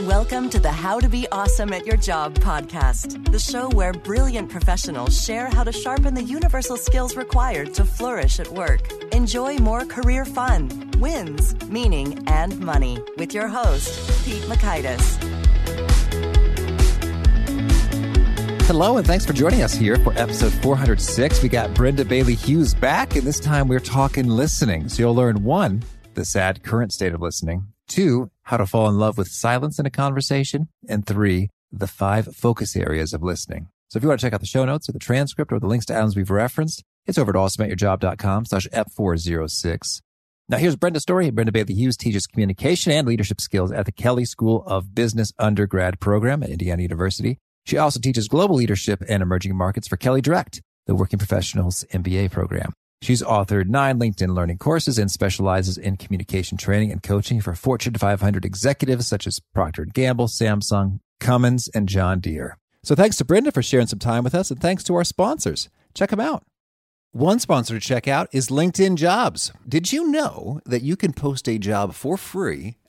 Welcome to the How to Be Awesome at Your Job podcast, the show where brilliant professionals share how to sharpen the universal skills required to flourish at work. Enjoy more career fun, wins, meaning, and money with your host, Pete Mockaitis. Hello, and thanks for joining us here for episode 406. We got Brenda Bailey Hughes back, and this time we're talking listening. So you'll learn one, the sad current state of listening, two, how to fall in love with silence in a conversation, and three, the five focus areas of listening. So if you want to check out the show notes or the transcript or the links to items we've referenced, it's over at awesomeatyourjob.com slash F406. Now here's Brenda's story. Brenda Bailey Hughes teaches communication and leadership skills at the Kelley School of Business undergrad program at Indiana University. She also teaches global leadership and emerging markets for Kelley Direct, the working professionals MBA program. She's authored nine LinkedIn learning courses and specializes in communication training and coaching for Fortune 500 executives such as Procter & Gamble, Samsung, Cummins, and John Deere. So thanks to Brenda for sharing some time with us and thanks to our sponsors. Check them out. One sponsor to check out is LinkedIn Jobs. Did you know that you can post a job for free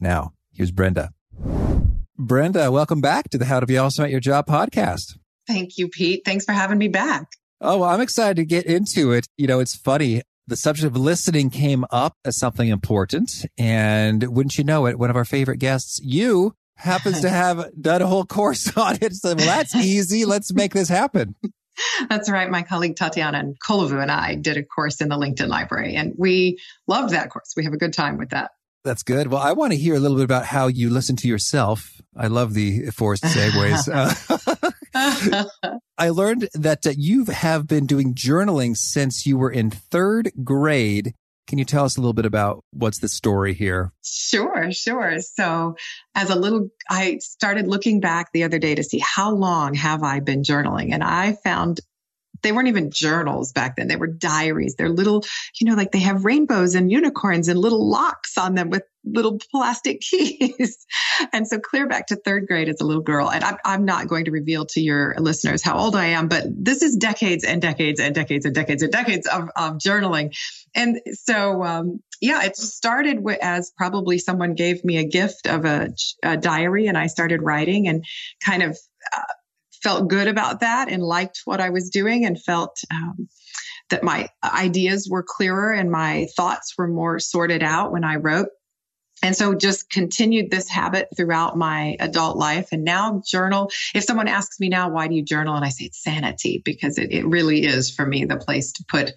Now, here's Brenda. Brenda, welcome back to the How to Be Awesome at Your Job podcast. Thank you, Pete. Thanks for having me back. Oh, well, I'm excited to get into it. You know, it's funny. The subject of listening came up as something important. And wouldn't you know it, one of our favorite guests, you, happens to have done a whole course on it. So, well, that's easy. Let's make this happen. That's right. My colleague Tatiana and Kolovou and I did a course in the LinkedIn library, and we loved that course. We have a good time with that. That's good. Well, I want to hear a little bit about how you listen to yourself. I love the forced segues. I learned that uh, you have been doing journaling since you were in third grade. Can you tell us a little bit about what's the story here? Sure, sure. So, as a little, I started looking back the other day to see how long have I been journaling, and I found they weren't even journals back then. They were diaries. They're little, you know, like they have rainbows and unicorns and little locks on them with little plastic keys. and so clear back to third grade as a little girl. And I'm, I'm not going to reveal to your listeners how old I am, but this is decades and decades and decades and decades and decades of, of journaling. And so, um, yeah, it started as probably someone gave me a gift of a, a diary and I started writing and kind of, uh, felt good about that and liked what I was doing and felt um, that my ideas were clearer and my thoughts were more sorted out when I wrote. And so just continued this habit throughout my adult life. And now journal. If someone asks me now, why do you journal? And I say it's sanity because it, it really is for me the place to put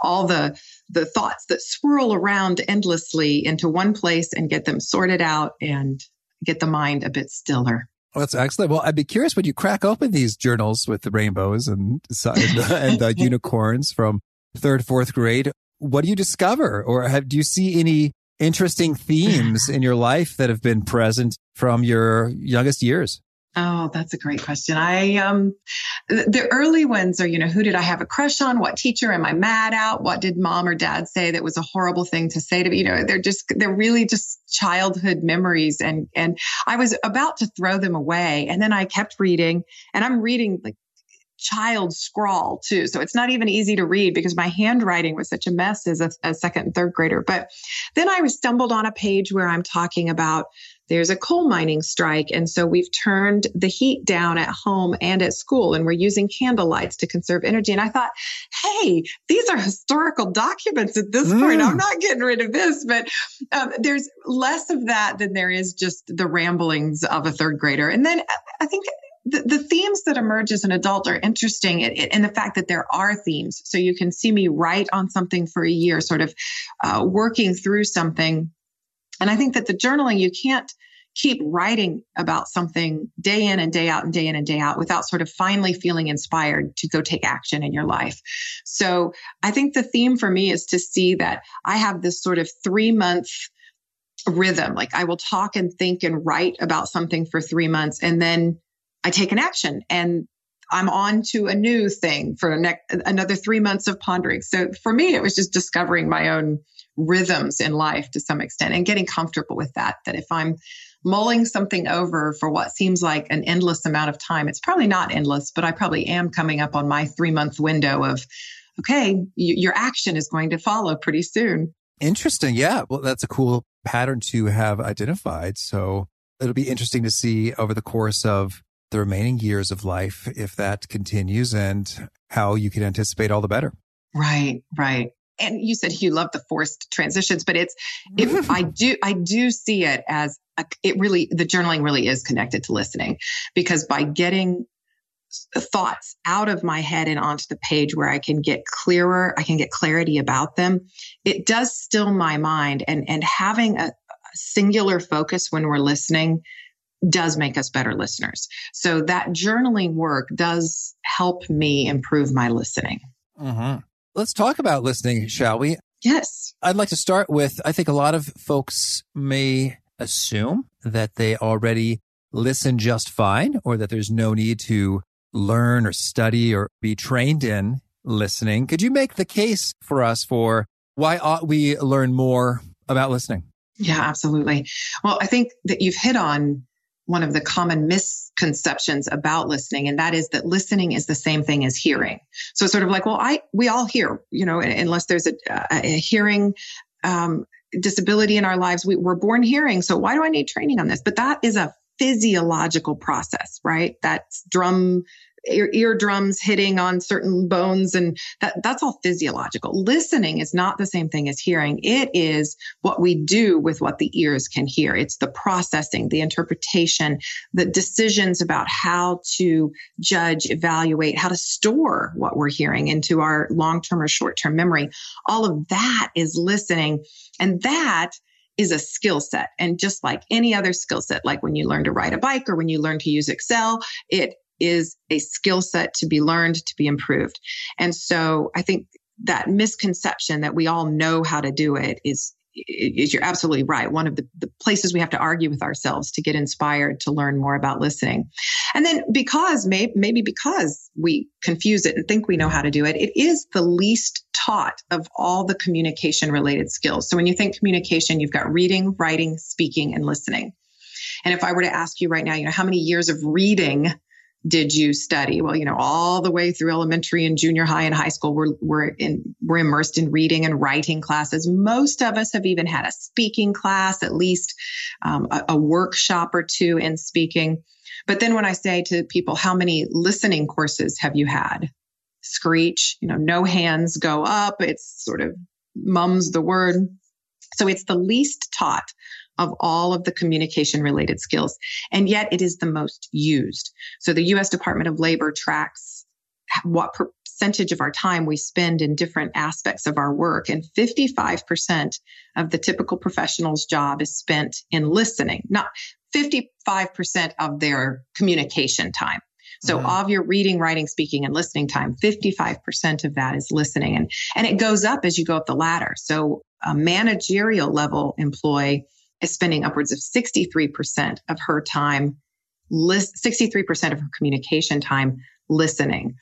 all the the thoughts that swirl around endlessly into one place and get them sorted out and get the mind a bit stiller. Well, that's excellent. Well, I'd be curious when you crack open these journals with the rainbows and and, uh, and the unicorns from third, fourth grade. What do you discover, or have, do you see any interesting themes in your life that have been present from your youngest years? Oh, that's a great question. I um the early ones are, you know, who did I have a crush on? What teacher am I mad at? What did mom or dad say that was a horrible thing to say to me? You know, they're just they're really just childhood memories and and I was about to throw them away and then I kept reading and I'm reading like child scrawl too. So it's not even easy to read because my handwriting was such a mess as a, a second and third grader. But then I stumbled on a page where I'm talking about there's a coal mining strike. And so we've turned the heat down at home and at school, and we're using candle lights to conserve energy. And I thought, hey, these are historical documents at this mm. point. I'm not getting rid of this. But um, there's less of that than there is just the ramblings of a third grader. And then I think the, the themes that emerge as an adult are interesting in, the fact that there are themes. So you can see me write on something for a year, sort of uh, working through something. And I think that the journaling, you can't keep writing about something day in and day out and day in and day out without sort of finally feeling inspired to go take action in your life. So I think the theme for me is to see that I have this sort of three month rhythm. Like I will talk and think and write about something for three months and then I take an action and I'm on to a new thing for another three months of pondering. So for me, it was just discovering my own rhythms in life to some extent and getting comfortable with that. That if I'm mulling something over for what seems like an endless amount of time, it's probably not endless, but I probably am coming up on my three month window of, okay, y- your action is going to follow pretty soon. Interesting. Yeah. Well, that's a cool pattern to have identified. So it'll be interesting to see over the course of the remaining years of life if that continues and how you can anticipate all the better. Right, right. And you said you love the forced transitions, but it's it, I do I do see it as a, it really the journaling really is connected to listening because by getting thoughts out of my head and onto the page where I can get clearer, I can get clarity about them. It does still my mind and and having a, a singular focus when we're listening does make us better listeners. So that journaling work does help me improve my listening. Mm-hmm. Let's talk about listening, shall we? Yes. I'd like to start with I think a lot of folks may assume that they already listen just fine or that there's no need to learn or study or be trained in listening. Could you make the case for us for why ought we learn more about listening? Yeah, absolutely. Well, I think that you've hit on one of the common misconceptions about listening, and that is that listening is the same thing as hearing. So it's sort of like, well, I we all hear, you know, unless there's a, a hearing um, disability in our lives, we, we're born hearing. So why do I need training on this? But that is a physiological process, right? That's drum ear, eardrums hitting on certain bones and that, that's all physiological. Listening is not the same thing as hearing. It is what we do with what the ears can hear. It's the processing, the interpretation, the decisions about how to judge, evaluate, how to store what we're hearing into our long-term or short-term memory. All of that is listening. And that is a skill set. And just like any other skill set, like when you learn to ride a bike or when you learn to use Excel, it is a skill set to be learned, to be improved. And so I think that misconception that we all know how to do it is is you're absolutely right. One of the, the places we have to argue with ourselves to get inspired to learn more about listening. And then because maybe, maybe because we confuse it and think we know how to do it, it is the least taught of all the communication related skills. So when you think communication, you've got reading, writing, speaking, and listening. And if I were to ask you right now, you know, how many years of reading did you study? Well, you know, all the way through elementary and junior high and high school, we're, we're in, we're immersed in reading and writing classes. Most of us have even had a speaking class, at least um, a, a workshop or two in speaking. But then when I say to people, how many listening courses have you had? Screech, you know, no hands go up. It's sort of mums the word. So it's the least taught of all of the communication related skills. And yet it is the most used. So the US Department of Labor tracks what percentage of our time we spend in different aspects of our work. And 55% of the typical professional's job is spent in listening, not 55% of their communication time. So mm-hmm. of your reading, writing, speaking, and listening time, 55% of that is listening. And, and it goes up as you go up the ladder. So a managerial level employee is spending upwards of 63% of her time, list, 63% of her communication time listening.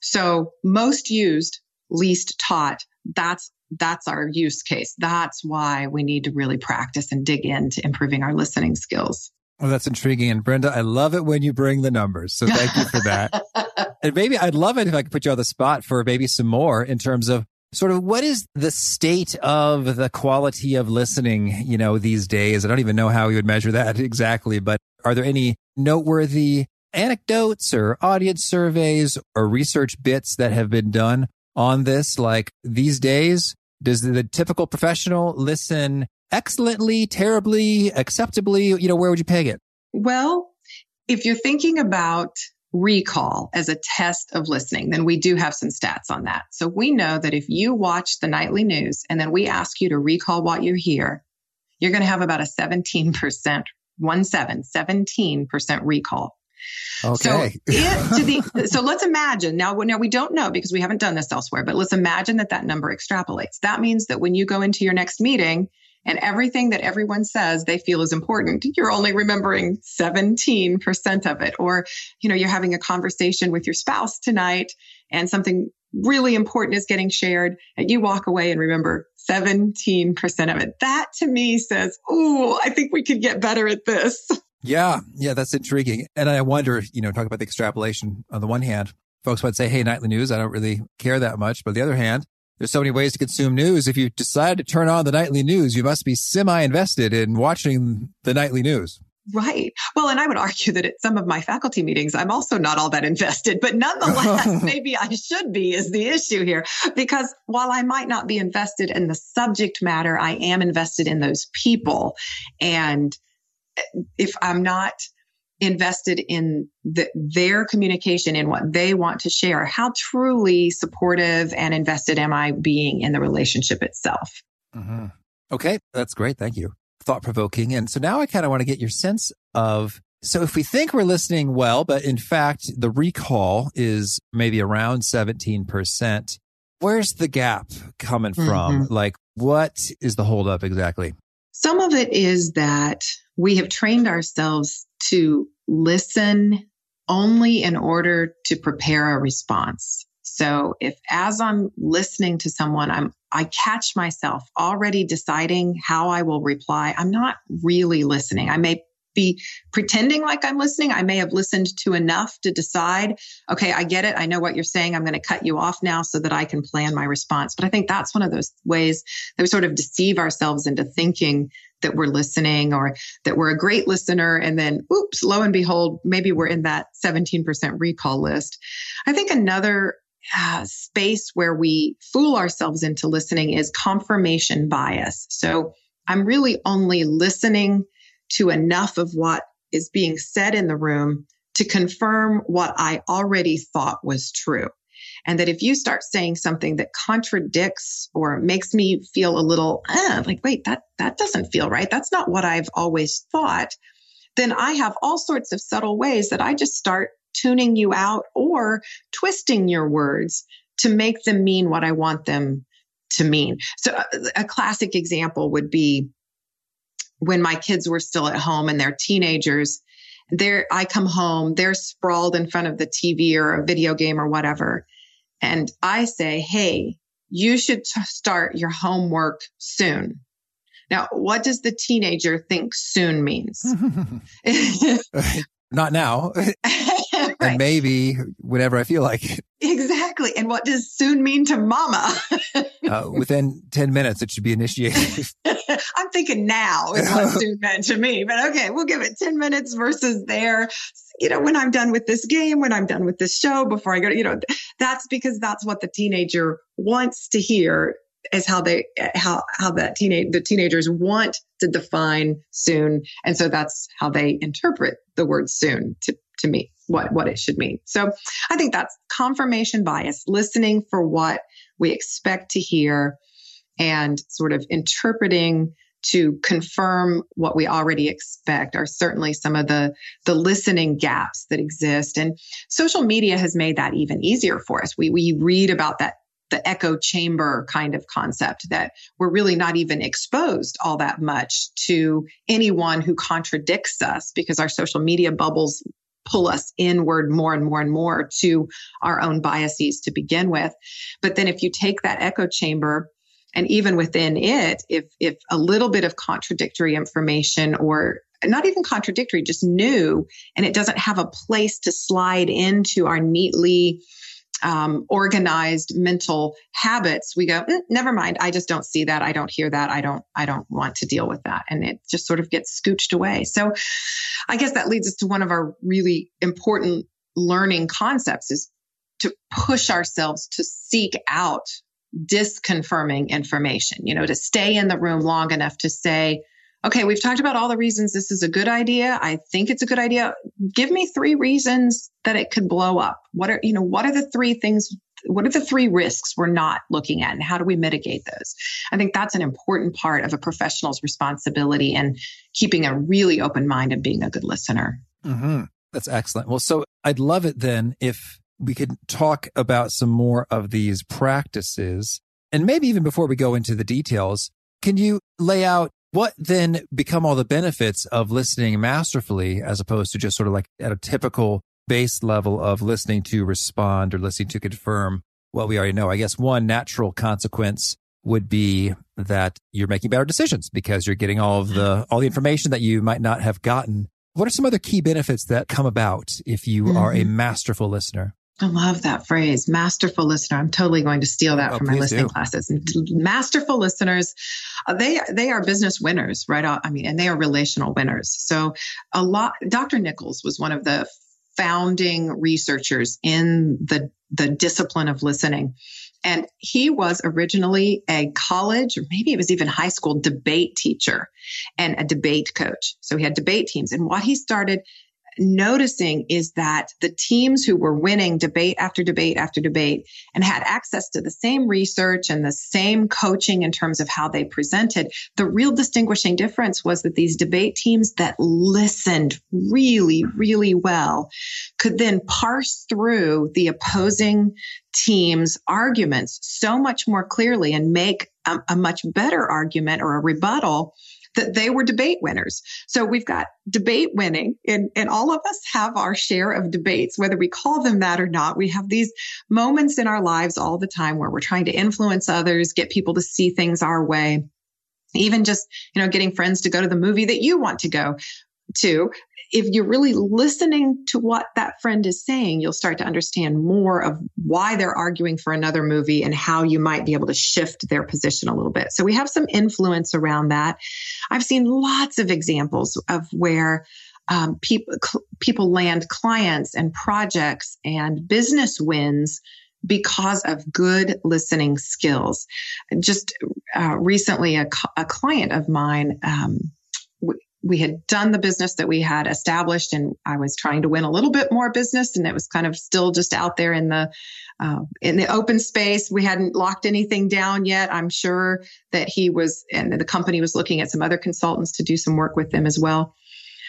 So most used, least taught. That's that's our use case. That's why we need to really practice and dig into improving our listening skills. Oh, that's intriguing. And Brenda, I love it when you bring the numbers. So thank you for that. and maybe I'd love it if I could put you on the spot for maybe some more in terms of sort of what is the state of the quality of listening, you know, these days? I don't even know how you would measure that exactly, but are there any noteworthy anecdotes or audience surveys or research bits that have been done on this? Like these days, does the typical professional listen excellently, terribly, acceptably? You know, where would you peg it? Well, if you're thinking about recall as a test of listening, then we do have some stats on that. So we know that if you watch the nightly news and then we ask you to recall what you hear, you're going to have about a 17%, one seven, 17% recall. Okay. So, the, so let's imagine now, now we don't know because we haven't done this elsewhere, but let's imagine that that number extrapolates. That means that when you go into your next meeting and everything that everyone says they feel is important, you're only remembering 17% of it. Or, you know, you're having a conversation with your spouse tonight and something really important is getting shared and you walk away and remember 17% of it. That to me says, Oh, I think we could get better at this. Yeah. Yeah. That's intriguing. And I wonder, you know, talk about the extrapolation on the one hand, folks might say, Hey, nightly news, I don't really care that much. But on the other hand, there's so many ways to consume news. If you decide to turn on the nightly news, you must be semi invested in watching the nightly news. Right. Well, and I would argue that at some of my faculty meetings, I'm also not all that invested, but nonetheless, maybe I should be is the issue here. Because while I might not be invested in the subject matter, I am invested in those people. And if I'm not invested in the, their communication and what they want to share, how truly supportive and invested am I being in the relationship itself? Mm-hmm. Okay, that's great. Thank you. Thought provoking. And so now I kind of want to get your sense of so if we think we're listening well, but in fact, the recall is maybe around 17%, where's the gap coming from? Mm-hmm. Like, what is the holdup exactly? Some of it is that we have trained ourselves to listen only in order to prepare a response. So if as I'm listening to someone, I'm, I catch myself already deciding how I will reply. I'm not really listening. I may be pretending like I'm listening. I may have listened to enough to decide, okay, I get it. I know what you're saying. I'm going to cut you off now so that I can plan my response. But I think that's one of those ways that we sort of deceive ourselves into thinking that we're listening or that we're a great listener. And then, oops, lo and behold, maybe we're in that 17% recall list. I think another uh, space where we fool ourselves into listening is confirmation bias. So I'm really only listening to enough of what is being said in the room to confirm what I already thought was true. And that if you start saying something that contradicts or makes me feel a little eh, like, wait, that, that doesn't feel right. That's not what I've always thought. Then I have all sorts of subtle ways that I just start tuning you out or twisting your words to make them mean what I want them to mean. So a, a classic example would be when my kids were still at home and they're teenagers, there I come home, they're sprawled in front of the TV or a video game or whatever. And I say, Hey, you should t- start your homework soon. Now, what does the teenager think soon means? Not now. right. And maybe whenever I feel like it. Exactly. And what does soon mean to mama? uh, within 10 minutes, it should be initiated. I'm thinking now is what soon meant to me, but okay, we'll give it 10 minutes versus there. You know, when I'm done with this game, when I'm done with this show, before I go to, you know, that's because that's what the teenager wants to hear is how they how how that teenage the teenagers want to define soon and so that's how they interpret the word soon to to me what what it should mean. So i think that's confirmation bias listening for what we expect to hear and sort of interpreting to confirm what we already expect are certainly some of the the listening gaps that exist. And social media has made that even easier for us. We we read about that the echo chamber kind of concept that we're really not even exposed all that much to anyone who contradicts us because our social media bubbles pull us inward more and more and more to our own biases to begin with. But then if you take that echo chamber and even within it, if, if a little bit of contradictory information or not even contradictory, just new, and it doesn't have a place to slide into our neatly um, organized mental habits, we go, mm, never mind. I just don't see that. I don't hear that. I don't, I don't want to deal with that. And it just sort of gets scooched away. So I guess that leads us to one of our really important learning concepts is to push ourselves to seek out disconfirming information, you know, to stay in the room long enough to say, okay, we've talked about all the reasons this is a good idea. I think it's a good idea. Give me three reasons that it could blow up. What are, you know, what are the three things what are the three risks we're not looking at and how do we mitigate those i think that's an important part of a professional's responsibility and keeping a really open mind and being a good listener mm-hmm. that's excellent well so i'd love it then if we could talk about some more of these practices and maybe even before we go into the details can you lay out what then become all the benefits of listening masterfully as opposed to just sort of like at a typical base level of listening to respond or listening to confirm what we already know. I guess one natural consequence would be that you're making better decisions because you're getting all of the all the information that you might not have gotten. What are some other key benefits that come about if you mm-hmm. are a mm-hmm. masterful listener? I love that phrase, masterful listener. I'm totally going to steal that oh, from my listening do. classes. Masterful listeners, uh, they they are business winners, right? I mean, and they are relational winners. So, a lot. Dr. Nichols was one of the founding researchers in the, the discipline of listening. And he was originally a college, or maybe it was even high school debate teacher and a debate coach. So he had debate teams. And what he started noticing is that the teams who were winning debate after debate after debate and had access to the same research and the same coaching in terms of how they presented, the real distinguishing difference was that these debate teams that listened really, really well could then parse through the opposing team's arguments so much more clearly and make a, a much better argument or a rebuttal that they were debate winners. So we've got debate winning and, and all of us have our share of debates, whether we call them that or not. We have these moments in our lives all the time where we're trying to influence others, get people to see things our way even just you know getting friends to go to the movie that you want to go to if you're really listening to what that friend is saying, you'll start to understand more of why they're arguing for another movie and how you might be able to shift their position a little bit. So we have some influence around that. I've seen lots of examples of where um, people cl- people land clients and projects and business wins because of good listening skills. Just uh, recently, a, a, client of mine um, we had done the business that we had established and I was trying to win a little bit more business and it was kind of still just out there in the uh, in the open space. We hadn't locked anything down yet. I'm sure that he was and the company was looking at some other consultants to do some work with them as well.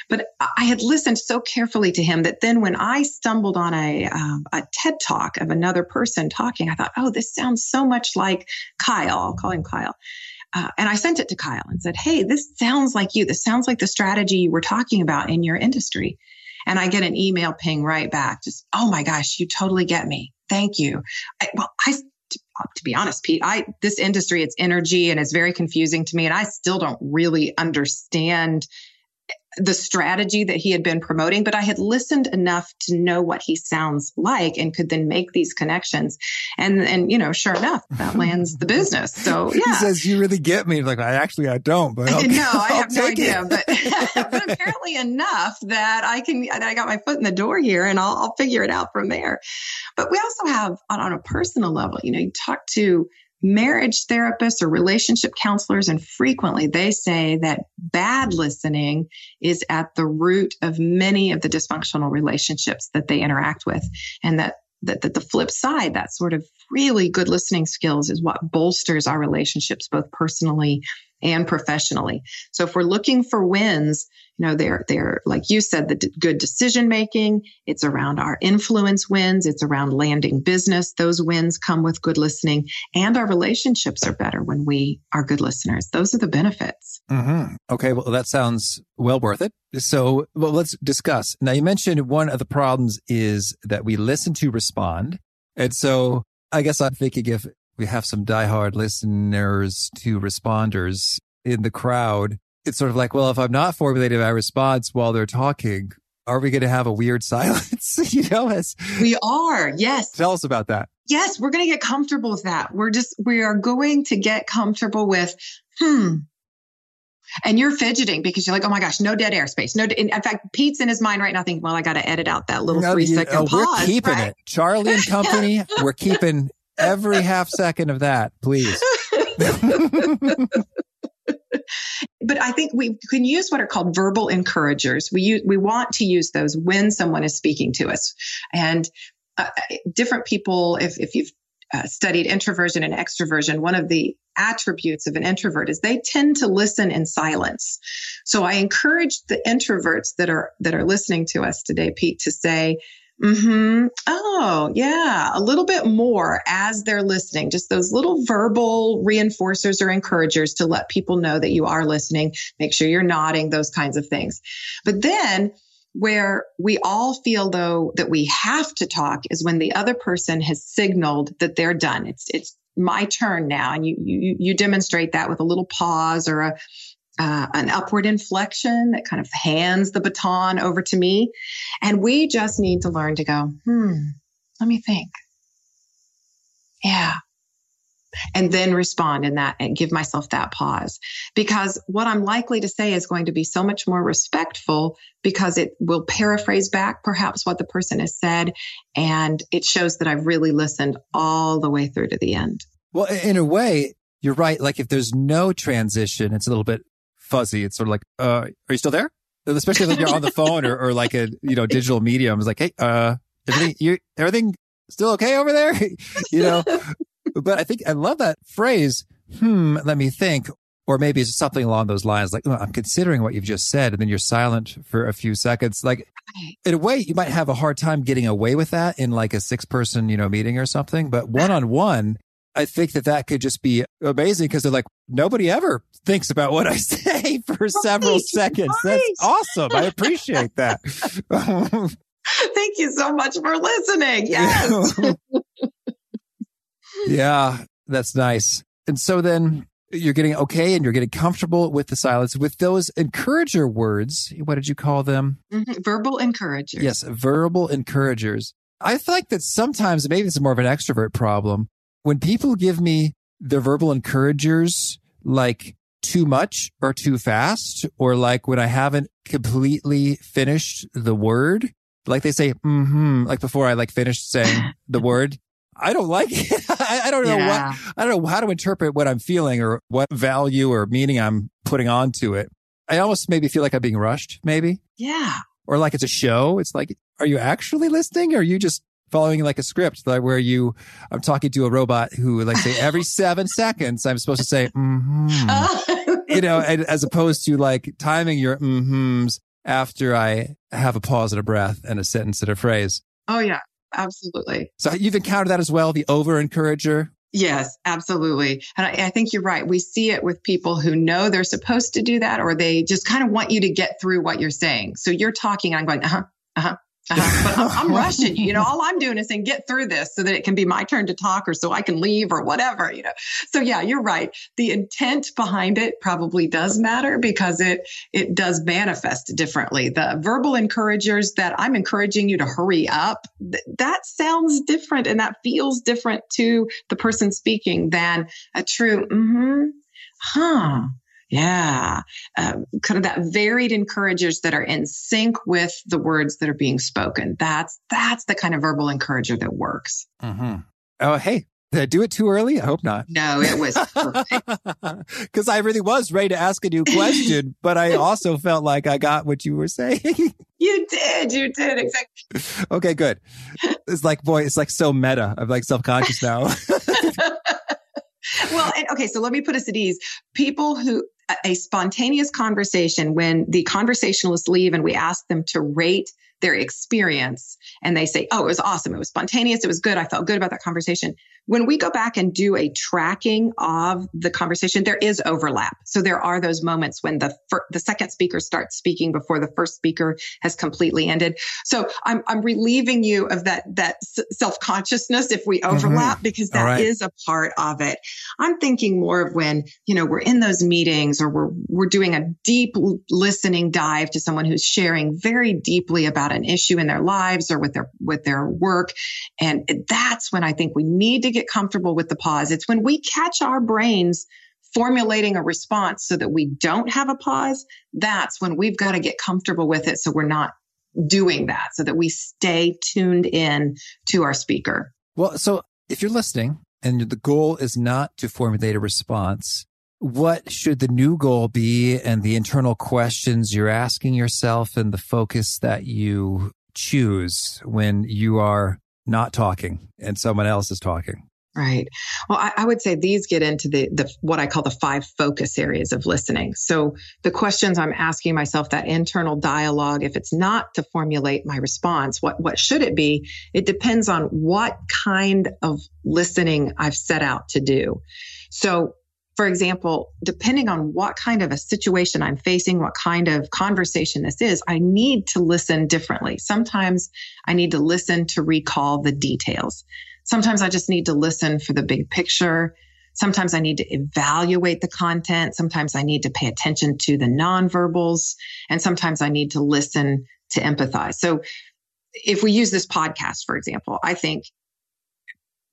But I had listened so carefully to him that then when I stumbled on a, um, a TED talk of another person talking, I thought, oh, this sounds so much like Kyle. I'll call him Kyle. Uh, and I sent it to Kyle and said, Hey, this sounds like you. This sounds like the strategy you were talking about in your industry. And I get an email ping right back. Just, oh my gosh, you totally get me. Thank you. I, well, I, to be honest, Pete, I, this industry, it's energy and it's very confusing to me. And I still don't really understand the strategy that he had been promoting, but I had listened enough to know what he sounds like and could then make these connections. And and you know, sure enough, that lands the business. So yeah. He says, You really get me. Like I actually I don't, but I'll, no, I have no idea. But but apparently enough that I can I got my foot in the door here and I'll, I'll figure it out from there. But we also have on, on a personal level, you know, you talk to marriage therapists or relationship counselors, and frequently they say that bad listening is at the root of many of the dysfunctional relationships that they interact with. And that, that, that the flip side, that sort of really good listening skills is what bolsters our relationships, both personally and professionally. So if we're looking for wins, you know, they're, they're, like you said, the d- good decision making. It's around our influence wins. It's around landing business. Those wins come with good listening and our relationships are better when we are good listeners. Those are the benefits. Mm-hmm. Okay. Well, that sounds well worth it. So well, let's discuss. Now you mentioned one of the problems is that we listen to respond. And so I guess I'm thinking if we have some diehard listeners to responders in the crowd, it's sort of like, well, if I'm not formulating my response while they're talking, are we going to have a weird silence? you know, as we are. Yes. Tell us about that. Yes, we're going to get comfortable with that. We're just, we are going to get comfortable with, hmm. And you're fidgeting because you're like, oh my gosh, no dead airspace. No, in, fact, Pete's in his mind right now thinking, well, I got to edit out that little no, three you, second oh, pause. We're keeping right? it. Charlie and company, we're keeping every half second of that, please. But I think we can use what are called verbal encouragers. We use, we want to use those when someone is speaking to us. And uh, different people, if, if you've uh, studied introversion and extroversion, one of the attributes of an introvert is they tend to listen in silence. So I encourage the introverts that are that are listening to us today, Pete, to say, hmm Oh, yeah. A little bit more as they're listening. Just those little verbal reinforcers or encouragers to let people know that you are listening. Make sure you're nodding, those kinds of things. But then where we all feel though that we have to talk is when the other person has signaled that they're done. It's, it's my turn now. And you, you, you demonstrate that with a little pause or a, uh, an upward inflection that kind of hands the baton over to me. And we just need to learn to go, hmm, let me think. Yeah. And then respond in that and give myself that pause. Because what I'm likely to say is going to be so much more respectful because it will paraphrase back perhaps what the person has said. And it shows that I've really listened all the way through to the end. Well, in a way, you're right. Like if there's no transition, it's a little bit fuzzy. It's sort of like, uh, are you still there? Especially if you're on the phone or, or like a, you know, digital medium. It's like, hey, uh, everything, you, everything still okay over there? you know, but I think I love that phrase. Hmm. Let me think. Or maybe it's something along those lines, like, oh, I'm considering what you've just said. And then you're silent for a few seconds. Like, in a way, you might have a hard time getting away with that in like a six person, you know, meeting or something. But one on one, I think that that could just be amazing because they're like, nobody ever thinks about what I say for several seconds. That's awesome. I appreciate that. Thank you so much for listening. Yes. yeah, that's nice. And so then you're getting okay and you're getting comfortable with the silence with those encourager words. What did you call them? Mm-hmm. Verbal encouragers. Yes, verbal encouragers. I like that sometimes maybe it's more of an extrovert problem when people give me their verbal encouragers like too much or too fast, or like when I haven't completely finished the word, like they say, mm-hmm, like before I like finished saying the word, I don't like it. I, don't know yeah. what, I don't know how to interpret what I'm feeling or what value or meaning I'm putting onto it. I almost maybe feel like I'm being rushed, maybe. Yeah. Or like it's a show. It's like, are you actually listening or are you just following like a script like where you i'm talking to a robot who like say every seven seconds i'm supposed to say mm-hmm. you know as opposed to like timing your mm-hms after i have a pause and a breath and a sentence and a phrase oh yeah absolutely so you've encountered that as well the over encourager Yes, absolutely. And I, I, think you're right. We see it with people who know they're supposed to do that, or they just kind of want you to get through what you're saying. So you're talking, and I'm going, uh huh, uh huh, uh-huh. But I'm, rushing you. You know, all I'm doing is saying, get through this so that it can be my turn to talk or so I can leave or whatever, you know. So yeah, you're right. The intent behind it probably does matter because it, it does manifest differently. The verbal encouragers that I'm encouraging you to hurry up, th- that sounds different and that feels different to the person speaking than a true, mm-hmm, huh yeah. Um, kind of that varied encouragers that are in sync with the words that are being spoken. That's, that's the kind of verbal encourager that works. Mm-hmm. Oh, hey, did I do it too early? I hope not. No, it was Because I really was ready to ask a new question, but I also felt like I got what you were saying. you did. You did. Exactly. Okay, good. It's like, boy, it's like so meta. I'm like self conscious now. Well, and, okay, so let me put us at ease. People who a spontaneous conversation when the conversationalists leave and we ask them to rate their experience and they say, Oh, it was awesome. It was spontaneous. It was good. I felt good about that conversation. When we go back and do a tracking of the conversation, there is overlap. So there are those moments when the fir- the second speaker starts speaking before the first speaker has completely ended. So I'm I'm relieving you of that that self consciousness if we mm-hmm. overlap mm-hmm. because that right. is a part of it. I'm thinking more of when you know we're in those meetings or we're we're doing a deep listening dive to someone who's sharing very deeply about an issue in their lives or with their with their work, and that's when I think we need to get comfortable with the pause. It's when we catch our brains formulating a response so that we don't have a pause. That's when we've got to get comfortable with it. So we're not doing that so that we stay tuned in to our speaker. Well, so if you're listening and the goal is not to formulate a response, what should the new goal be and the internal questions you're asking yourself and the focus that you choose when you are not talking and someone else is talking? Right. Well, I, I, would say these get into the, the what I call the five focus areas of listening. So the questions I'm asking myself, that internal dialogue, if it's not to formulate my response, what what should it be? It depends on what kind of listening I've set out to do. So for example, depending on what kind of a situation I'm facing, what kind of conversation this is, I need to listen differently. Sometimes I need to listen to recall the details. Sometimes I just need to listen for the big picture. Sometimes I need to evaluate the content. Sometimes I need to pay attention to the nonverbals. And sometimes I need to listen to empathize. So if we use this podcast, for example, I think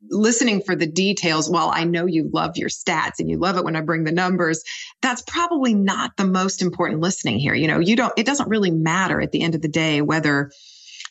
listening for the details, while I know you love your stats and you love it when I bring the numbers, that's probably not the most important listening here. You know, you don't, it doesn't really matter at the end of the day whether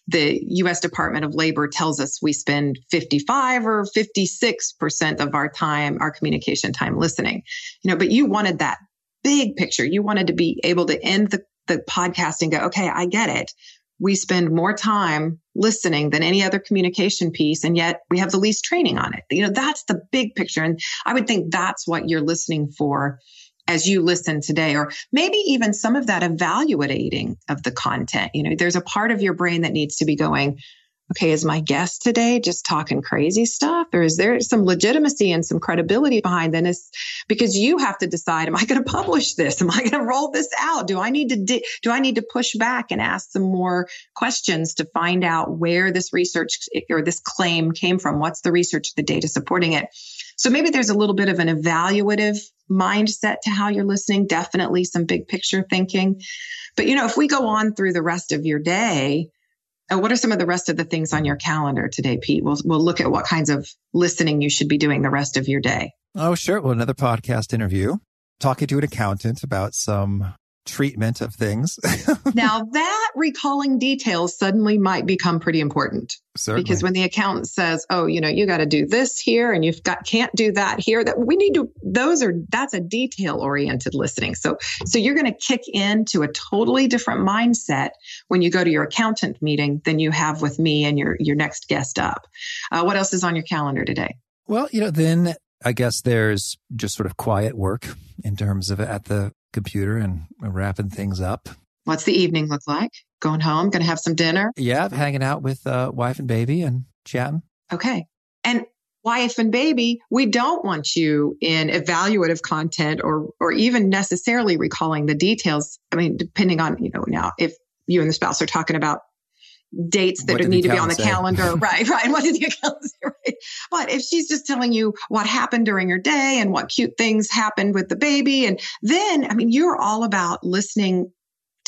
the US Department of Labor tells us we spend 55 or 56% of our time, our communication time listening. You know, but you wanted that big picture. You wanted to be able to end the, the podcast and go, okay, I get it. We spend more time listening than any other communication piece, and yet we have the least training on it. You know, that's the big picture. And I would think that's what you're listening for as you listen today, or maybe even some of that evaluating of the content. You know, there's a part of your brain that needs to be going, okay, is my guest today just talking crazy stuff? Or is there some legitimacy and some credibility behind this? Because you have to decide, am I going to publish this? Am I going to roll this out? Do I need to, di- do I need to push back and ask some more questions to find out where this research or this claim came from? What's the research, the data supporting it? So maybe there's a little bit of an evaluative mindset to how you're listening, definitely some big picture thinking. But you know, if we go on through the rest of your day, uh, what are some of the rest of the things on your calendar today, Pete? We'll we'll look at what kinds of listening you should be doing the rest of your day. Oh, sure. Well, another podcast interview, talking to an accountant about some treatment of things. now that recalling details suddenly might become pretty important. Certainly. Because when the accountant says, "Oh, you know, you got to do this here and you've got can't do that here," that we need to those are that's a detail oriented listening. So so you're going to kick into a totally different mindset when you go to your accountant meeting than you have with me and your your next guest up. Uh, what else is on your calendar today? Well, you know, then I guess there's just sort of quiet work in terms of at the computer and wrapping things up. What's the evening look like? Going home, going to have some dinner? Yeah, hanging out with uh, wife and baby and chatting. Okay. And wife and baby, we don't want you in evaluative content or or even necessarily recalling the details. I mean, depending on, you know, now if you and the spouse are talking about dates that need to be on the say? calendar. right, right. What did the accountant say? Right. But if she's just telling you what happened during your day and what cute things happened with the baby, and then, I mean, you're all about listening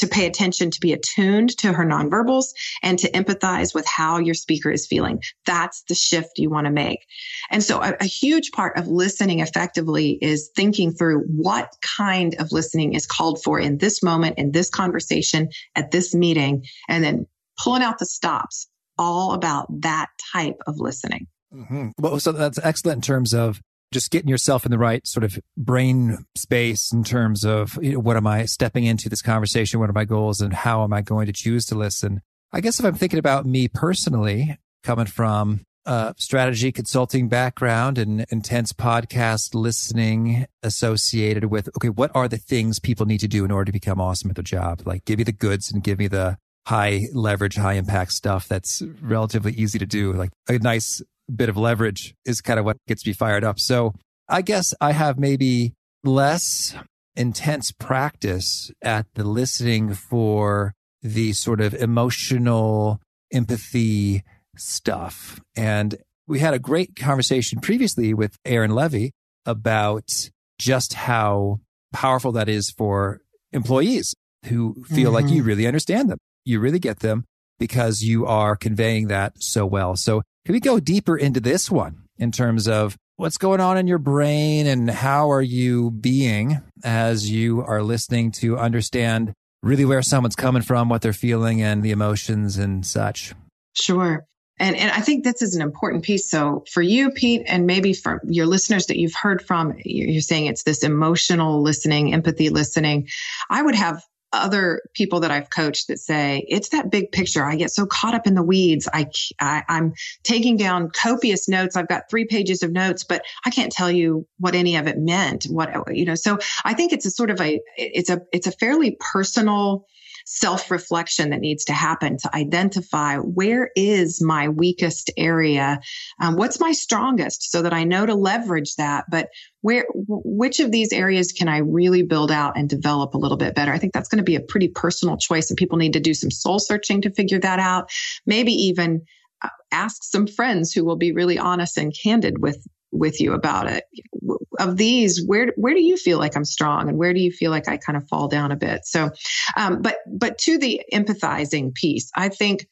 to pay attention, to be attuned to her nonverbals and to empathize with how your speaker is feeling. That's the shift you want to make. And so a, a, huge part of listening effectively is thinking through what kind of listening is called for in this moment, in this conversation, at this meeting, and then pulling out the stops, all about that type of listening. Mm-hmm. Well, so that's excellent in terms of just getting yourself in the right sort of brain space in terms of you know, what am I stepping into this conversation? What are my goals and how am I going to choose to listen? I guess if I'm thinking about me personally, coming from a strategy consulting background and intense podcast listening associated with, okay, what are the things people need to do in order to become awesome at their job? Like give me the goods and give me the high leverage, high impact stuff that's relatively easy to do. Like a nice bit of leverage is kind of what gets me fired up. So I guess I have maybe less intense practice at the listening for the sort of emotional empathy stuff. And we had a great conversation previously with Aaron Levy about just how powerful that is for employees who feel mm-hmm. like you mm-hmm. really understand them you really get them because you are conveying that so well. So can we go deeper into this one in terms of what's going on in your brain and how are you being as you are listening to understand really where someone's coming from, what they're feeling and the emotions and such? Sure. And, and I think this is an important piece. So for you, Pete, and maybe for your listeners that you've heard from, you're saying it's this emotional listening, empathy listening. I would have other people that I've coached that say it's that big picture. I get so caught up in the weeds. I, I am taking down copious notes. I've got three pages of notes, but I can't tell you what any of it meant. What you know. So I think it's a sort of a it's a it's a fairly personal self reflection that needs to happen to identify where is my weakest area? Um, what's my strongest so that I know to leverage that? But where, which of these areas can I really build out and develop a little bit better? I think that's going to be a pretty personal choice and people need to do some soul searching to figure that out. Maybe even uh, ask some friends who will be really honest and candid with with you about it. Of these, where where do you feel like I'm strong, and where do you feel like I kind of fall down a bit? So, um, but but to the empathizing piece, I think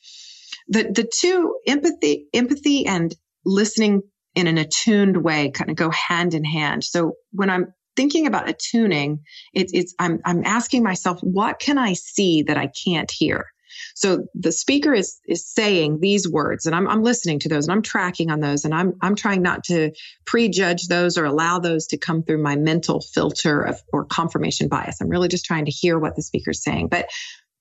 the the two empathy empathy and listening in an attuned way kind of go hand in hand. So when I'm thinking about attuning, it's it's I'm I'm asking myself, what can I see that I can't hear? So the speaker is is saying these words, and I'm I'm listening to those, and I'm tracking on those, and I'm I'm trying not to prejudge those or allow those to come through my mental filter of or confirmation bias. I'm really just trying to hear what the speaker's saying. But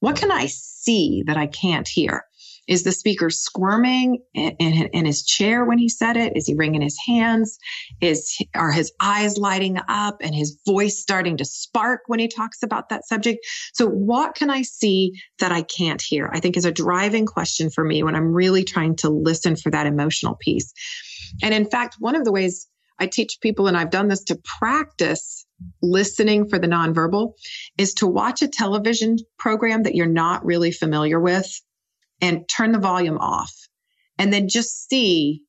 what can I see that I can't hear? Is the speaker squirming in, in, in, his chair when he said it? Is he wringing his hands? Is are his eyes lighting up and his voice starting to spark when he talks about that subject? So what can I see that I can't hear? I think is a driving question for me when I'm really trying to listen for that emotional piece. And in fact, one of the ways I teach people, and I've done this to practice listening for the nonverbal, is to watch a television program that you're not really familiar with and turn the volume off. And then just see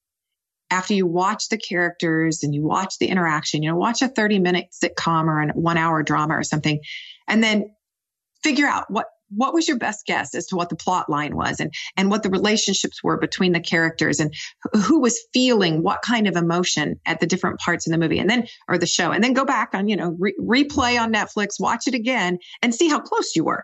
after you watch the characters and you watch the interaction, you know, watch a 30 minute sitcom or a one hour drama or something, and then figure out what what was your best guess as to what the plot line was and and what the relationships were between the characters and who was feeling what kind of emotion at the different parts in the movie and then or the show and then go back on you know re- replay on Netflix watch it again and see how close you were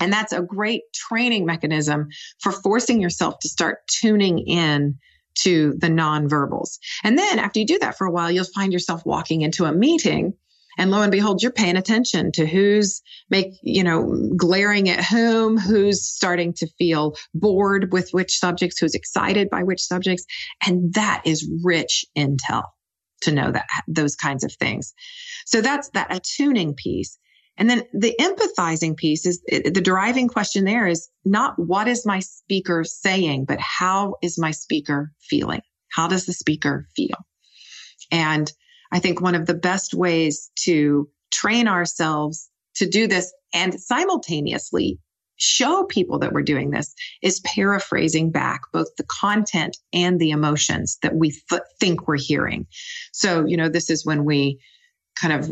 and that's a great training mechanism for forcing yourself to start tuning in to the nonverbals. And then after you do that for a while, you'll find yourself walking into a meeting and lo and behold, you're paying attention to who's make, you know, glaring at whom, who's starting to feel bored with which subjects, who's excited by which subjects. And that is rich intel to know that those kinds of things. So that's that attuning piece. And then the empathizing piece is the driving question there is not what is my speaker saying, but how is my speaker feeling? How does the speaker feel? And I think one of the best ways to train ourselves to do this and simultaneously show people that we're doing this is paraphrasing back both the content and the emotions that we th- think we're hearing. So, you know, this is when we kind of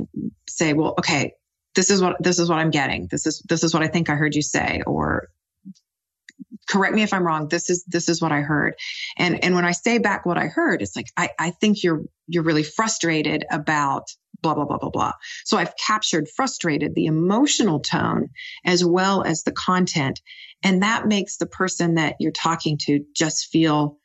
say, well, okay, this is what this is what I'm getting. This is this is what I think I heard you say or correct me if I'm wrong. This is this is what I heard. And and when I say back what I heard, it's like I, I think you're you're really frustrated about blah blah blah blah blah. So I've captured frustrated, the emotional tone as well as the content. And that makes the person that you're talking to just feel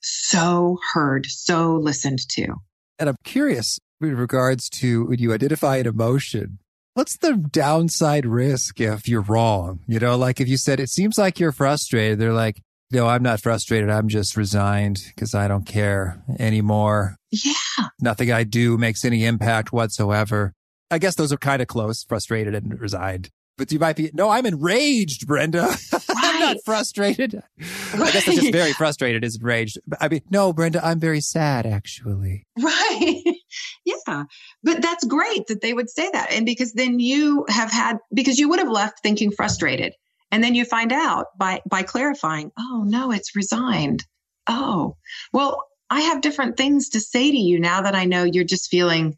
so heard, so listened to. And I'm curious with regards to when you identify an emotion, what's the downside risk if you're wrong? You know, like if you said, it seems like you're frustrated, they're like, no, I'm not frustrated. I'm just resigned because I don't care anymore. Yeah. Nothing I do makes any impact whatsoever. I guess those are kind of close, frustrated and resigned. But you might be, no, I'm enraged, Brenda. I'm not frustrated. I guess I'm just very frustrated is enraged. I mean, no, Brenda, I'm very sad, actually. Right. yeah. But that's great that they would say that. And because then you have had, because you would have left thinking frustrated. And then you find out by, by clarifying, oh, no, it's resigned. Oh, well, I have different things to say to you now that I know you're just feeling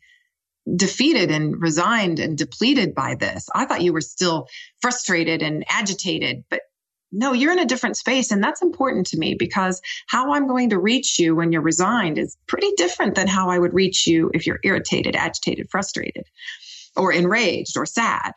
defeated and resigned and depleted by this. I thought you were still frustrated and agitated, but no, you're in a different space. And that's important to me because how I'm going to reach you when you're resigned is pretty different than how I would reach you if you're irritated, agitated, frustrated, or enraged or sad.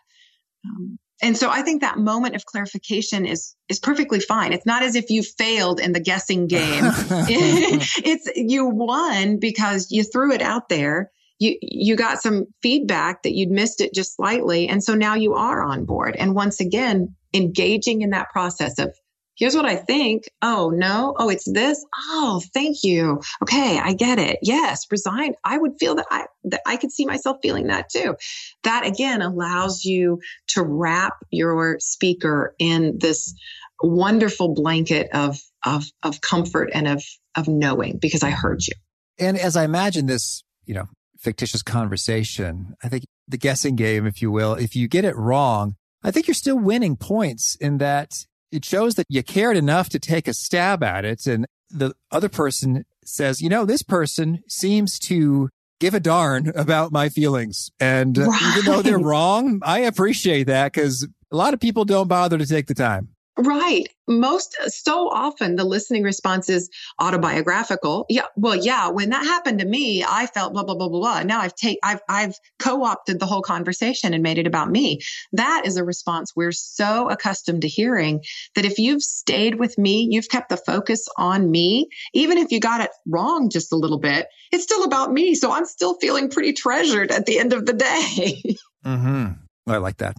Um, and so I think that moment of clarification is is perfectly fine. It's not as if you failed in the guessing game. it's you won because you threw it out there. You you got some feedback that you'd missed it just slightly and so now you are on board. And once again, engaging in that process of here's what I think. Oh, no. Oh, it's this. Oh, thank you. Okay. I get it. Yes. Resign. I would feel that I, that I could see myself feeling that too. That again allows you to wrap your speaker in this wonderful blanket of, of, of comfort and of, of knowing because I heard you. And as I imagine this, you know, fictitious conversation, I think the guessing game, if you will, if you get it wrong, I think you're still winning points in that it shows that you cared enough to take a stab at it. And the other person says, you know, this person seems to give a darn about my feelings. And right. Even though they're wrong, I appreciate that because a lot of people don't bother to take the time. Right. Most so often the listening response is autobiographical. Yeah. Well, yeah. When that happened to me, I felt blah, blah, blah, blah, blah. Now I've take, I've, I've co-opted the whole conversation and made it about me. That is a response we're so accustomed to hearing that if you've stayed with me, you've kept the focus on me, even if you got it wrong just a little bit, it's still about me. So I'm still feeling pretty treasured at the end of the day. mm-hmm. I like that.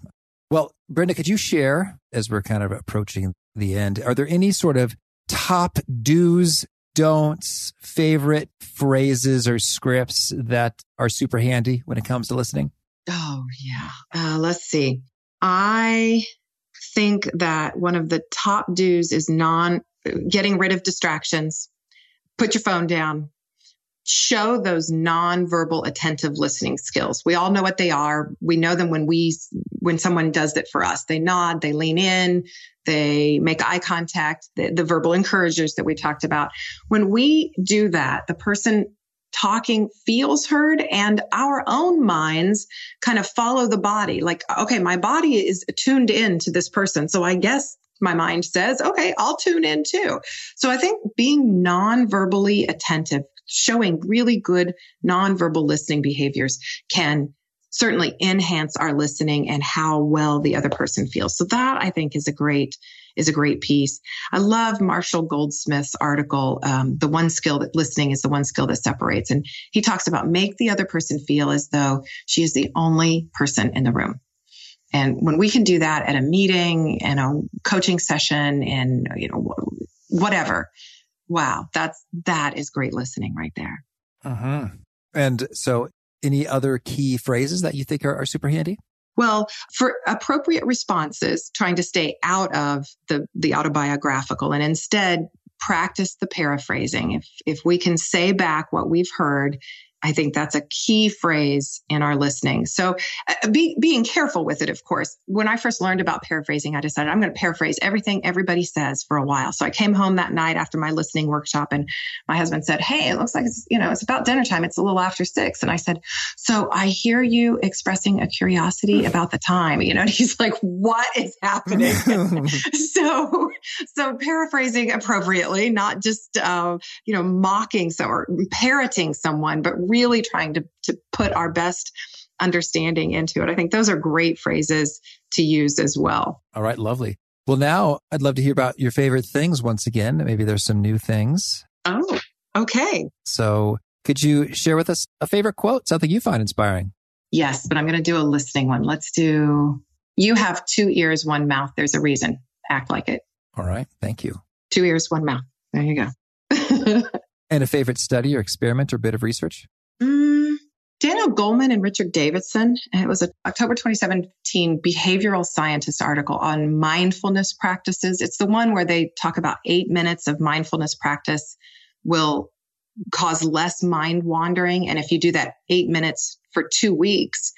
Well, Brenda, could you share as we're kind of approaching the end? Are there any sort of top do's, don'ts, favorite phrases or scripts that are super handy when it comes to listening? Oh, yeah. Uh, let's see. I think that one of the top do's is non getting rid of distractions. Put your phone down show those nonverbal attentive listening skills. We all know what they are. We know them when we when someone does it for us. They nod, they lean in, they make eye contact, the, the verbal encouragers that we talked about. When we do that, the person talking feels heard and our own minds kind of follow the body. Like, okay, my body is tuned in to this person. So I guess my mind says, okay, I'll tune in too. So I think being non-verbally attentive, showing really good nonverbal listening behaviors can certainly enhance our listening and how well the other person feels. So that I think is a great is a great piece. I love Marshall Goldsmith's article, um, "The One Skill That Listening Is the One Skill That Separates," and he talks about make the other person feel as though she is the only person in the room. And when we can do that at a meeting and a coaching session and you know whatever, wow, that's that is great listening right there. Uh-huh. And so, any other key phrases that you think are, are super handy? Well, for appropriate responses, trying to stay out of the the autobiographical and instead practice the paraphrasing. If if we can say back what we've heard I think that's a key phrase in our listening. So uh, be, being careful with it, of course. When I first learned about paraphrasing, I decided I'm going to paraphrase everything everybody says for a while. So I came home that night after my listening workshop and my husband said, Hey, it looks like it's, you know, it's about dinner time. It's a little after six. And I said, so I hear you expressing a curiosity about the time, you know, and he's like, what is happening? so, so paraphrasing appropriately, not just, uh, you know, mocking or parroting someone, but really trying to, to put our best understanding into it. I think those are great phrases to use as well. All right, lovely. Well, now I'd love to hear about your favorite things once again. Maybe there's some new things. Oh, okay. So, could you share with us a favorite quote, something you find inspiring? Yes, but I'm going to do a listening one. Let's do You have two ears, one mouth. There's a reason. Act like it. All right. Thank you. Two ears, one mouth. There you go. and a favorite study or experiment or bit of research? Mm, Daniel Goleman and Richard Davidson. and It was an October 2017 behavioral scientist article on mindfulness practices. It's the one where they talk about eight minutes of mindfulness practice will cause less mind wandering. And if you do that eight minutes for two weeks,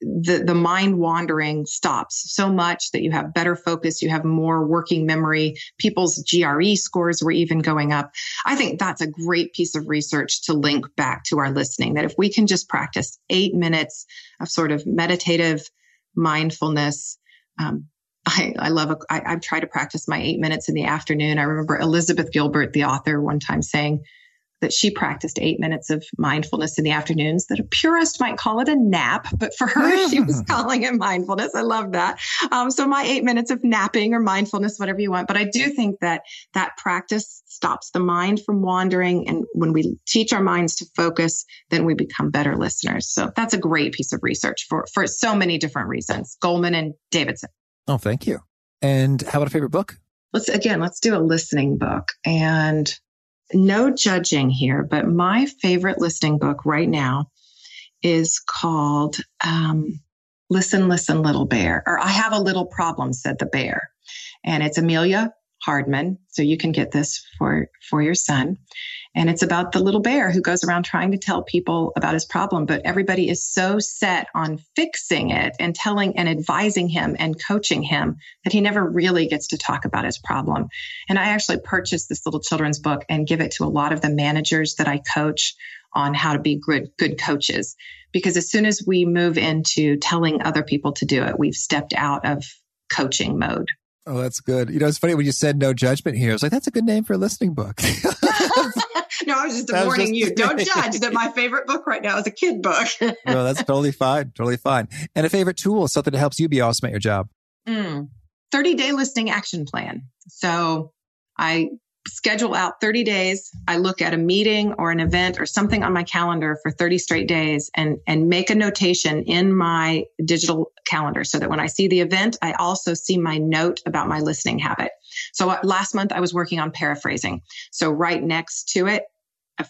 the, the mind wandering stops so much that you have better focus, you have more working memory. People's GRE scores were even going up. I think that's a great piece of research to link back to our listening that if we can just practice eight minutes of sort of meditative mindfulness, um, I, I love, a, I, I've tried to practice my eight minutes in the afternoon. I remember Elizabeth Gilbert, the author, one time saying, that she practiced eight minutes of mindfulness in the afternoons that a purist might call it a nap, but for her, she was calling it mindfulness. I love that. Um, so my eight minutes of napping or mindfulness, whatever you want. But I do think that that practice stops the mind from wandering. And when we teach our minds to focus, then we become better listeners. So that's a great piece of research for, for so many different reasons. Goleman and Davidson. Oh, thank you. And how about a favorite book? Let's again, let's do a listening book and no judging here, but my favorite listening book right now is called um, Listen, Listen, Little Bear, or I Have a Little Problem, said the bear. And it's Amelia Hardman. So you can get this for, for your son. And it's about the little bear who goes around trying to tell people about his problem, but everybody is so set on fixing it and telling and advising him and coaching him that he never really gets to talk about his problem. And I actually purchased this little children's book and give it to a lot of the managers that I coach on how to be good, good coaches. Because as soon as we move into telling other people to do it, we've stepped out of coaching mode. Oh, that's good. You know, it's funny when you said no judgment here. I was like, that's a good name for a listening book. no, I was just was warning just... you. Don't judge that my favorite book right now is a kid book. no, that's totally fine. Totally fine. And a favorite tool, something that helps you be awesome at your job. Mm. 30 day listening action plan. So I schedule out 30 days. I look at a meeting or an event or something on my calendar for 30 straight days and, and make a notation in my digital calendar so that when I see the event, I also see my note about my listening habit. So uh, last month I was working on paraphrasing. So right next to it,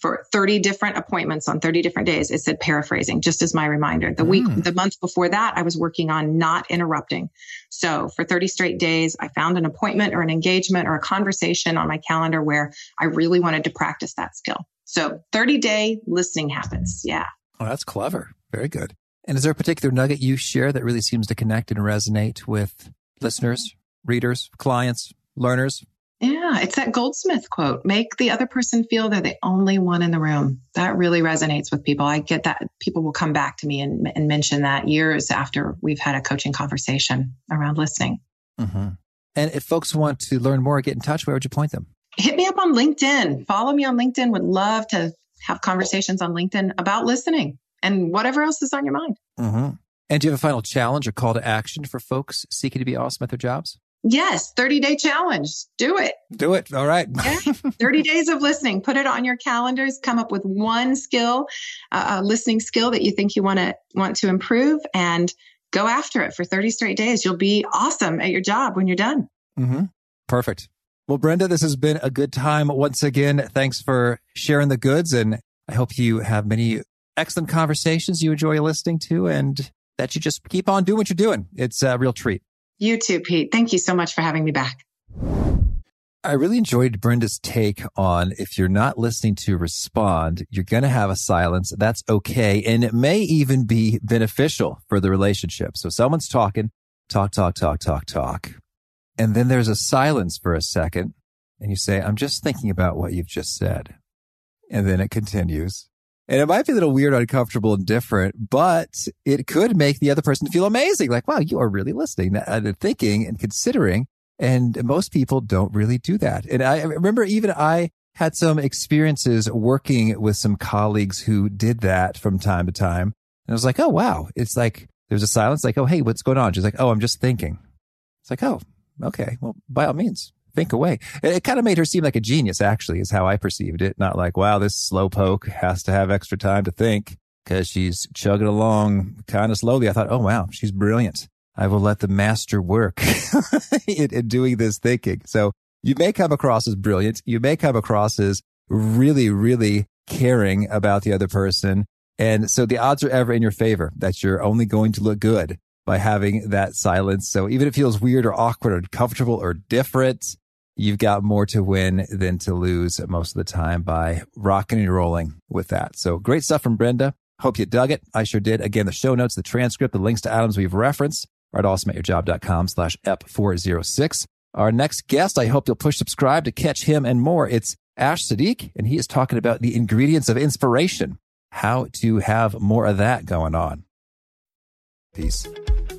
for 30 different appointments on 30 different days. It said paraphrasing, just as my reminder. The week, mm. the month before that, I was working on not interrupting. So for 30 straight days, I found an appointment or an engagement or a conversation on my calendar where I really wanted to practice that skill. So 30 day listening happens. Yeah. Oh, that's clever. Very good. And is there a particular nugget you share that really seems to connect and resonate with listeners, readers, clients, learners? Yeah, it's that Goldsmith quote make the other person feel they're the only one in the room. That really resonates with people. I get that people will come back to me and, and mention that years after we've had a coaching conversation around listening. Mm-hmm. And if folks want to learn more, get in touch, where would you point them? Hit me up on LinkedIn. Follow me on LinkedIn. Would love to have conversations on LinkedIn about listening and whatever else is on your mind. Mm-hmm. And do you have a final challenge or call to action for folks seeking to be awesome at their jobs? Yes, 30 day challenge. Do it. Do it. All right. yeah. 30 days of listening. Put it on your calendars. Come up with one skill, uh, a listening skill that you think you want to want to improve and go after it for 30 straight days. You'll be awesome at your job when you're done. Mm-hmm. Perfect. Well, Brenda, this has been a good time once again. Thanks for sharing the goods. And I hope you have many excellent conversations you enjoy listening to and that you just keep on doing what you're doing. It's a real treat. You too, Pete. Thank you so much for having me back. I really enjoyed Brenda's take on if you're not listening to respond, you're going to have a silence. That's okay. And it may even be beneficial for the relationship. So someone's talking, talk, talk, talk, talk, talk. And then there's a silence for a second. And you say, I'm just thinking about what you've just said. And then it continues. And it might be a little weird, uncomfortable, and different, but it could make the other person feel amazing. Like, wow, you are really listening uh, and thinking and considering. And most people don't really do that. And I remember even I had some experiences working with some colleagues who did that from time to time. And I was like, oh, wow. It's like there's a silence, like, oh, hey, what's going on? She's like, oh, I'm just thinking. It's like, oh, okay. Well, by all means, think away. It, it kind of made her seem like a genius, actually, is how I perceived it. Not like, wow, this slowpoke has to have extra time to think because she's chugging along kind of slowly. I thought, oh, wow, she's brilliant. I will let the master work in, in doing this thinking. So you may come across as brilliant. You may come across as really, really caring about the other person. And so the odds are ever in your favor that you're only going to look good by having that silence. So even if it feels weird or awkward or uncomfortable or different, you've got more to win than to lose most of the time by rocking and rolling with that. So great stuff from Brenda. Hope you dug it. I sure did. Again, the show notes, the transcript, the links to items we've referenced are at awesomeatyourjob.com slash ep406. Our next guest, I hope you'll push subscribe to catch him and more. It's Ash Sadiq, and he is talking about the ingredients of inspiration, how to have more of that going on. Peace.